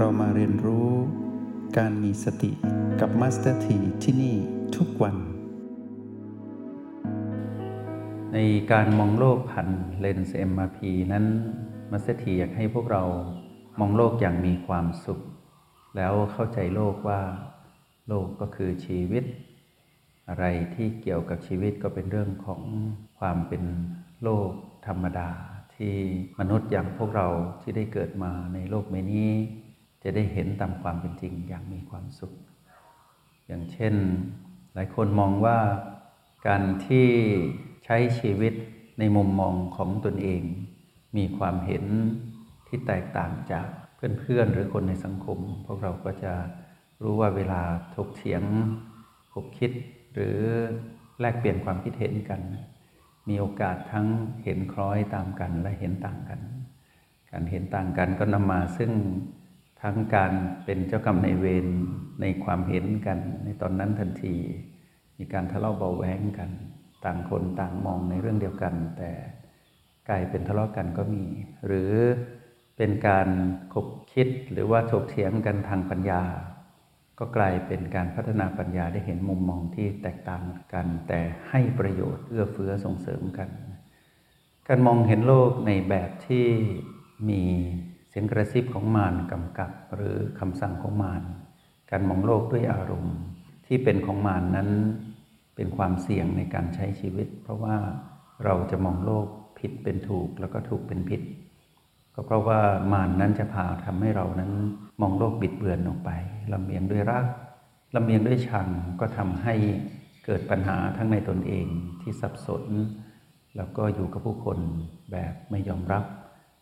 เรามาเรียนรู้การมีสติกับมาสเตอร์ทีที่นี่ทุกวัน ในการมองโลกผ่านเลนส์ MRP นั้นมาสเตอร์ทีอยากให้พวกเรามองโลกอย่างมีความสุข แล้วเข้าใจโลกว่า โลกก็คือชีวิต อะไรที่เกี่ยวกับชีวิตก็เป็นเรื่องของความเป็นโลกธรรมดาที่มนุษย์อย่างพวกเราที่ได้เกิดมาในโลกใบนี้ จะได้เห็นตามความเป็นจริงอย่างมีความสุข อย่างเช่น หลายคนมองว่าการที่ใช้ชีวิตในมุมมองของตนเอง มีความเห็นที่แตกต่างจากเพื่อนๆหรือคนในสังคม พวกเราก็จะรู้ว่าเวลาถกเถียงคบคิด หรือแลกเปลี่ยนความคิดเห็นกัน มีโอกาสทั้งเห็นคล้อยตามกันและเห็นต่างกัน การเห็นต่างกันก็นำมาซึ่ง ทั้งการเป็นเจ้ากรรมในเวรในความเห็นกัน ในตอนนั้นทันที มีการทะเลาะเบาแหวงกัน ต่างคนต่างมองในเรื่องเดียวกัน แต่กลายเป็นทะเลาะกันก็มี หรือเป็นการคบคิดหรือว่าถกเถียงกันทางปัญญา ก็กลายเป็นการพัฒนาปัญญาได้เห็นมุมมองที่แตกต่างกัน แต่ให้ประโยชน์เอื้อเฟื้อส่งเสริมกัน การมองเห็นโลกในแบบที่มี สียงกระซิบของมารกำกับ หรือคำสั่งของมารการมองโลกด้วยอารมณ์ ที่เป็นของมารนนั้นเป็นความเสี่ยงในการใช้ชีวิต เพราะว่าเราจะมองโลกผิดเป็นถูกแล้วก็ถูกเป็นผิด ก็เพราะว่ามารนนั้นจะพาทำให้เรานั้นมองโลกบิดเบือนออกไปลำเอียงด้วยรักลำเอียงด้วยชังก็ทำให้เกิดปัญหาทั้งในตนเองที่สับสน แล้วก็อยู่กับผู้คนแบบไม่ยอมรับ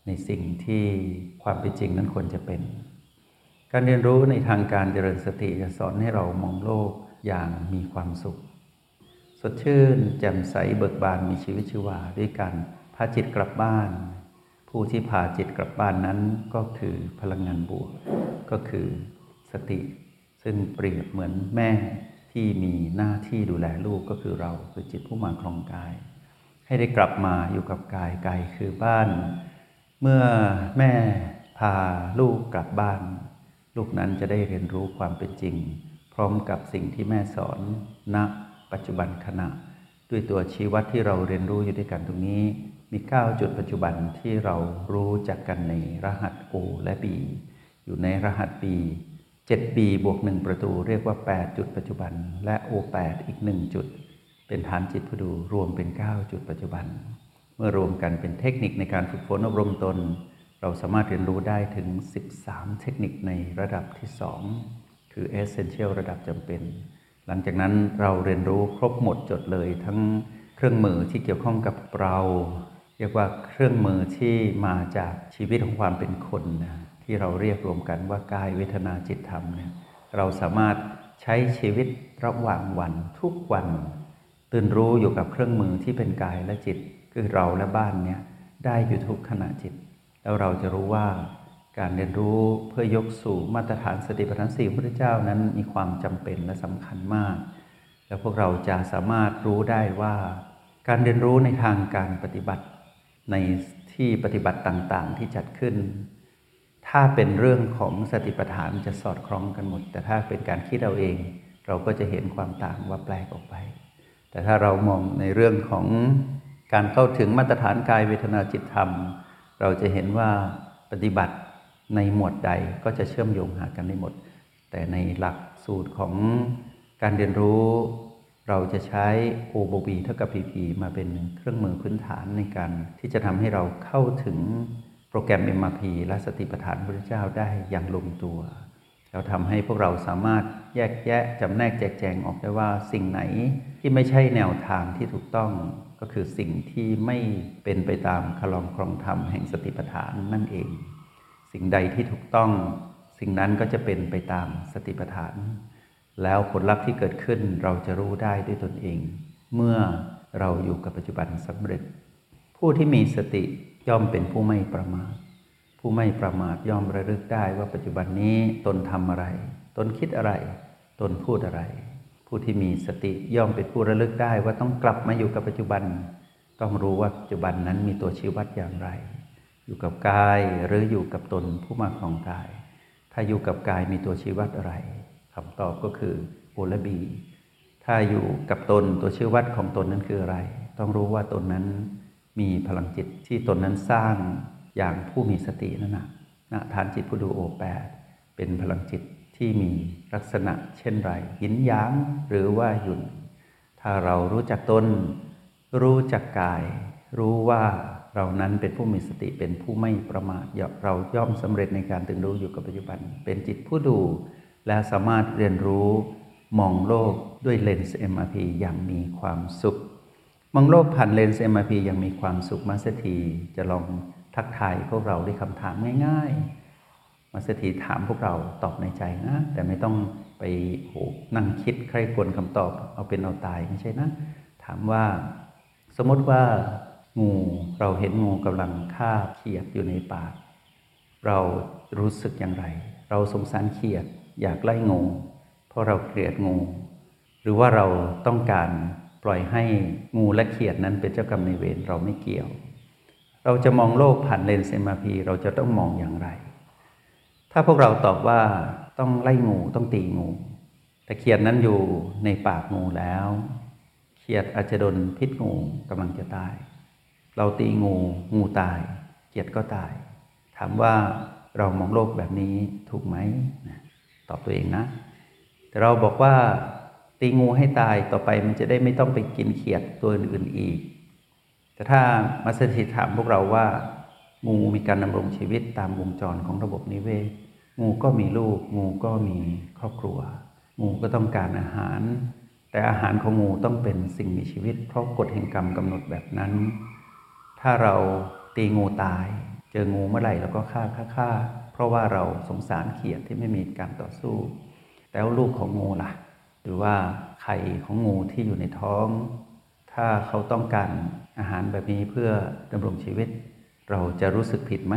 ในสิ่งที่ความเป็นจริงนั้นควรจะเป็น การเรียนรู้ในทางการเจริญสติจะสอนให้เรามองโลกอย่างมีความสุข สดชื่น แจ่มใสเบิกบานมีชีวิตชีวาด้วยการพาจิตกลับบ้าน ผู้ที่พาจิตกลับบ้านนั้นก็คือพลังงานบวก ก็คือสติ ซึ่งเปรียบเหมือนแม่ที่มีหน้าที่ดูแลลูกก็คือเราคือจิตผู้มาครองกาย ให้ได้กลับมาอยู่กับกายกายคือบ้าน เมื่อแม่พาลูกกลับบ้าน ลูกนั้นจะได้เรียนรู้ความเป็นจริง พร้อมกับสิ่งที่แม่สอนณปัจจุบันขณะ ด้วยตัวชี้วัดที่เราเรียนรู้อยู่ด้วยกันตรงนี้ มี 9 จุดปัจจุบันที่เรารู้จักกันในรหัส O และ B อยู่ในรหัส B 7 B บวก 1 ประตูเรียกว่า 8 จุดปัจจุบัน และ O8 อีก 1 จุด เป็นฐานจิตผู้ดูรวมเป็น 9 จุดปัจจุบัน เมื่อรวมกันเป็นเทคนิคในการฝึกฝนอบรมตน เราสามารถเรียนรู้ได้ถึง 13 เทคนิคในระดับที่ 2 คือ Essential ระดับจำเป็น หลังจากนั้นเราเรียนรู้ครบหมดจดเลยทั้งเครื่องมือที่เกี่ยวข้องกับเรา เรียกว่าเครื่องมือที่มาจากชีวิตของความเป็นคนนะที่เราเรียกรวมกันว่ากายเวทนาจิตธรรมเนี่ยเราสามารถใช้ชีวิตระหว่างวันทุกวัน ตื่นรู้อยู่กับเครื่องมือที่เป็นกายและจิต คือเราและบ้านเนี่ยได้อยู่ทุกขณะจิต แล้วเราจะรู้ว่าการเรียนรู้เพื่อยกสู่มาตรฐานสติปัฏฐานสี่พระเจ้านั้นมีความจำเป็นและสำคัญมาก แล้วพวกเราจะสามารถรู้ได้ว่า การเรียนรู้ในทางการปฏิบัติ ในที่ปฏิบัติต่างๆ ที่จัดขึ้น ถ้าเป็นเรื่องของสติปัฏฐานจะสอดคล้องกันหมด แต่ถ้าเป็นการคิดเอาเอง เราก็จะเห็นความต่างว่าแปลกออกไป แต่ถ้าเรามองในเรื่องของ การเข้าถึงมาตรฐานกายเวทนาจิตธรรม เราจะเห็นว่าปฏิบัติในหมวดใดก็จะเชื่อมโยงหากันได้หมด แต่ในหลักสูตรของการเรียนรู้ เราจะใช้ o b b เท่ากับ PP มาเป็นเครื่องมือพื้นฐานในการ ที่จะทำให้เราเข้าถึงโปรแกรม MRP และสติปัฏฐานพระเจ้าได้อย่างลงตัวแล้วทำให้พวกเราสามารถแยกแยะจำแนกแจกแจงออกได้ว่าสิ่งไหนที่ไม่ใช่แนวทางที่ถูกต้อง ก็คือสิ่งที่ไม่เป็นไปตามคลองครองธรรมแห่งสติปัฏฐานนั่นเอง สิ่งใดที่ถูกต้อง สิ่งนั้นก็จะเป็นไปตามสติปัฏฐาน แล้วผลลัพธ์ที่เกิดขึ้นเราจะรู้ได้ด้วยตนเอง เมื่อเราอยู่กับปัจจุบันสำเร็จ ผู้ที่มีสติย่อมเป็นผู้ไม่ประมาทผู้ไม่ประมาทย่อมระลึกได้ว่าปัจจุบันนี้ตนทำอะไร ตนคิดอะไร ตนพูดอะไร ผู้ที่มีสติย่อมเป็นผู้ระลึกได้ว่าต้องกลับมาอยู่กับปัจจุบัน ต้องรู้ว่าปัจจุบันนั้นมีตัวชี้วัดอย่างไร อยู่กับกายหรืออยู่กับตนผู้มาครองกาย ถ้าอยู่กับกายมีตัวชี้วัดอะไรคำตอบก็คือโอละบี ถ้าอยู่กับตนตัวชี้วัดของตนนั้นคืออะไร ต้องรู้ว่าตนนั้นมีพลังจิตที่ตนนั้นสร้างอย่างผู้มีสตินั่นนะนะทานจิตผู้ดูโอแปดเป็นพลังจิต ที่มีลักษณะเช่นไรหินยางหรือว่าหยุนถ้าเรารู้จักตนรู้จักกาย รู้ว่าเรานั้นเป็นผู้มีสติเป็นผู้ไม่ประมาทเราย่อมสำเร็จในการตื่นรู้อยู่กับปัจจุบัน เป็นจิตผู้ดู และสามารถเรียนรู้มองโลกด้วยเลนส์ MRP อย่างมีความสุข มองโลกผ่านเลนส์ MRP อย่างมีความสุขมาสถีจะลองทักทายพวกเราด้วยคำถามง่าย ๆ มาสถีถามพวกเราตอบในใจนะ แต่ไม่ต้องไปโหนั่งคิดใครควรคำตอบเอาเป็นเอาตายไม่ใช่นะ ถามว่า สมมติว่างูเราเห็นงูกำลังฆ่าเขียดอยู่ในป่า เรารู้สึกอย่างไร เราสงสารเขียดอยากไล่งูเพราะเราเกลียดงู หรือว่าเราต้องการปล่อยให้งูและเขียดนั้นเป็นเจ้ากรรมในเวรเราไม่เกี่ยว เราจะมองโลกผ่านเลนส์เอ็มพีเราจะต้องมองอย่างไร ถ้าพวกเราตอบว่าต้องไล่งูต้องตีงูแต่เขียดนั้นอยู่ในปากงูแล้วเขียดอาจจะโดนพิษงูกำลังจะตาย เราตีงูงูตาย เกียดก็ตาย ถามว่าเรามองโลกแบบนี้ถูกไหมตอบตัวเองนะ แต่เราบอกว่าตีงูให้ตายต่อไปมันจะได้ไม่ต้องไปกินเขียดตัวอื่นๆอีก แต่ถ้ามาสถิตถามพวกเราว่า งูมีการดำรงชีวิตตามวงจรของระบบนิเวศ งูก็มีลูก งูก็มีครอบครัว งูก็ต้องการอาหาร แต่อาหารของงูต้องเป็นสิ่งมีชีวิต เพราะกฎแห่งกรรมกำหนดแบบนั้น ถ้าเราตีงูตาย เจองูเมื่อไหร่เราก็ฆ่าฆ่าฆ่าเพราะว่าเราสงสารเขียดที่ไม่มีการต่อสู้แล้วลูกของงูล่ะ หรือว่าไข่ของงูที่อยู่ในท้อง ถ้าเขาต้องการอาหารแบบนี้เพื่อดำรงชีวิต เราจะรู้สึกผิดไหม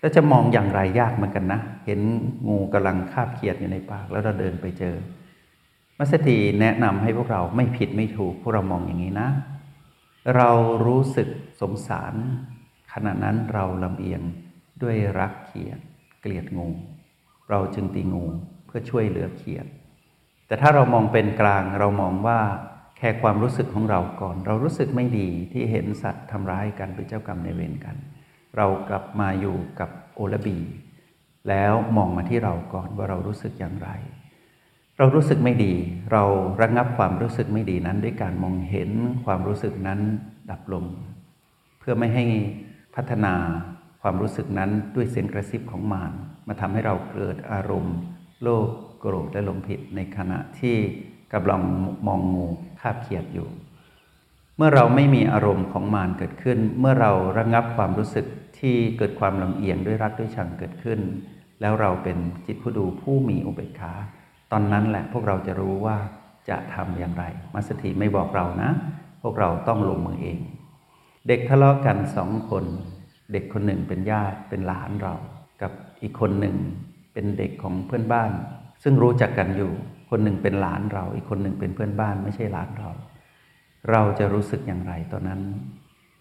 แล้วจะมองอย่างไรยากเหมือนกันนะ เห็นงูกำลังคาบเขียดอยู่ในปากแล้วเราเดินไปเจอ มัสตีแนะนำให้พวกเราไม่ผิดไม่ถูก พวกเรามองอย่างนี้นะ เรารู้สึกสงสาร ขณะนั้นเราลำเอียงด้วยรักเขียด เกลียดงู เราจึงตีงูเพื่อช่วยเหลือเขียด แต่ถ้าเรามองเป็นกลางเรามองว่า แค่ความรู้สึกของเราก่อน เรารู้สึกไม่ดีที่เห็นสัตว์ทำร้ายกันเป็นเจ้ากรรมในเวรกัน เรากลับมาอยู่กับโอลบี แล้วมองมาที่เราก่อนว่าเรารู้สึกอย่างไร เรารู้สึกไม่ดี เราระงับความรู้สึกไม่ดีนั้น ด้วยการมองเห็นความรู้สึกนั้นดับลง เพื่อไม่ให้พัฒนาความรู้สึกนั้นด้วยเสียงกระซิบของมารมาทำให้เราเกิดอารมณ์ โลภโกรธและหลงผิดในขณะที่กำลังมองงู คาบเขียดอยู่ เมื่อเราไม่มีอารมณ์ของมารเกิดขึ้น เมื่อเราระงับความรู้สึกที่เกิดความลำเอียงด้วยรักด้วยชังเกิดขึ้น แล้วเราเป็นจิตผู้ดูผู้มีอุเบกขาตอนนั้นแหละพวกเราจะรู้ว่าจะทำอย่างไร มัสถีไม่บอกเรานะ พวกเราต้องลงมือเอง เด็กทะเลาะกันสองคน เด็กคนหนึ่งเป็นญาติเป็นหลานเรา กับอีกคนหนึ่งเป็นเด็กของเพื่อนบ้าน ซึ่งรู้จักกันอยู่ คนหนึ่งเป็นหลานเรา อีกคนหนึ่งเป็นเพื่อนบ้านไม่ใช่หลานเรา เราจะรู้สึกอย่างไรตอนนั้น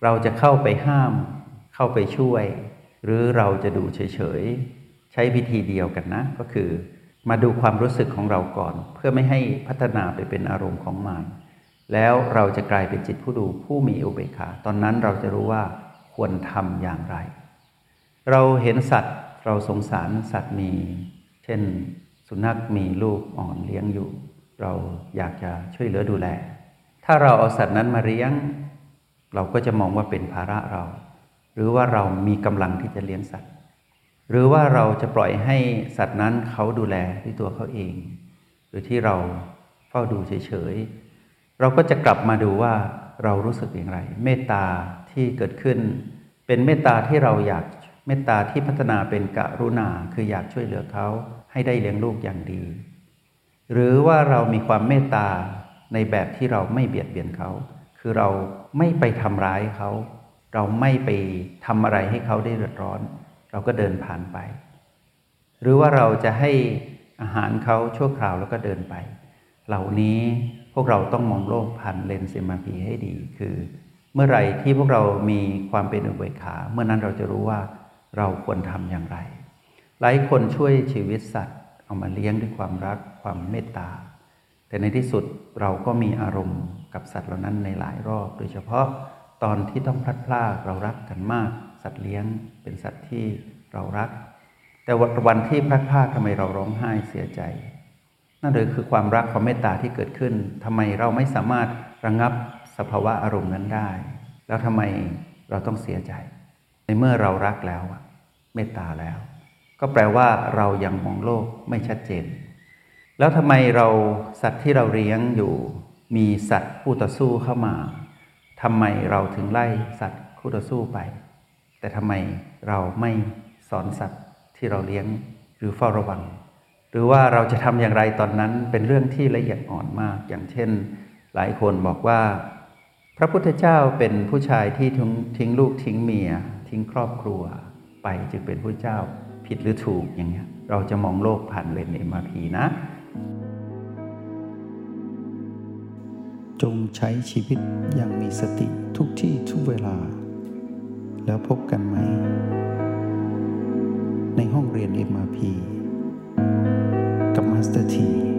เราจะเข้าไปห้าม เข้าไปช่วย หรือเราจะดูเฉยๆ ใช้วิธีเดียวกันนะ ก็คือ มาดูความรู้สึกของเราก่อน เพื่อไม่ให้พัฒนาไปเป็นอารมณ์ของมารแล้วเราจะกลายเป็นจิตผู้ดูผู้มีอุเบกขา ตอนนั้นเราจะรู้ว่าควรทำอย่างไร เราเห็นสัตว์เราสงสารสัตว์มี เช่น สุนัขมีลูกอ่อนเลี้ยงอยู่ เราอยากจะช่วยเหลือดูแล ถ้าเราเอาสัตว์นั้นมาเลี้ยง เราก็จะมองว่าเป็นภาระเรา หรือว่าเรามีกำลังที่จะเลี้ยงสัตว์ หรือว่าเราจะปล่อยให้สัตว์นั้นเขาดูแลด้วยตัวเขาเองหรือที่เราเฝ้าดูเฉยๆเราก็จะกลับมาดูว่าเรารู้สึกอย่างไร เมตตาที่เกิดขึ้น เป็นเมตตาที่เราอยากเมตตาที่พัฒนาเป็นกรุณาคืออยากช่วยเหลือเขา ให้ได้เลี้ยงลูกอย่างดี หรือว่าเรามีความเมตตาในแบบที่เราไม่เบียดเบียนเขา คือเราไม่ไปทำร้ายเขา เราไม่ไปทำอะไรให้เขาได้เดือดร้อน เราก็เดินผ่านไป หรือว่าเราจะให้อาหารเขาชั่วคราวแล้วก็เดินไป เหล่านี้พวกเราต้องมองโลกผ่านเลนส์เซมาพีให้ดี คือ เมื่อไรที่พวกเรามีความเป็นอุเบกขา เมื่อนั้นเราจะรู้ว่าเราควรทำอย่างไร หลายคนช่วยชีวิตสัตว์ เอามาเลี้ยงด้วยความรักความเมตตา แต่ในที่สุดเราก็มีอารมณ์กับสัตว์เหล่านั้นในหลายรอบ โดยเฉพาะตอนที่ต้องพลัดพรากเรารักกันมาก สัตว์เลี้ยงเป็นสัตว์ที่เรารัก แต่วันที่พลัดพรากทำไมเราร้องไห้เสียใจ นั่นเลยคือความรักความเมตตาที่เกิดขึ้นทำไมเราไม่สามารถระงงับสภาวะอารมณ์นั้นได้ แล้วทำไมเราต้องเสียใจ ในเมื่อเรารักแล้วเมตตาแล้ว ก็แปลว่าเรายังมองโลกไม่ชัดเจน แล้วทำไมเราสัตว์ที่เราเลี้ยงอยู่ มีสัตว์คู่ต่อสู้เข้ามาทำไมเราถึงไล่สัตว์คู่ต่อสู้ไป แต่ทำไมเราไม่สอนสัตว์ที่เราเลี้ยงหรือเฝ้าระวัง หรือว่าเราจะทำอย่างไรตอนนั้นเป็นเรื่องที่ละเอียดอ่อนมาก อย่างเช่น หลายคนบอกว่า พระพุทธเจ้าเป็นผู้ชายที่ทิ้งทิ้งลูกทิ้งเมีย ทิ้งครอบครัว ไปจึงเป็นผู้เจ้า ผิดหรือถูกอย่างเงี้ยเราจะมองโลกผ่านเลนส์เอ็มอาพีนะ จงใช้ชีวิตอย่างมีสติทุกที่ทุกเวลา แล้วพบกันไหม ในห้องเรียน MRP กับมาสเตอร์ที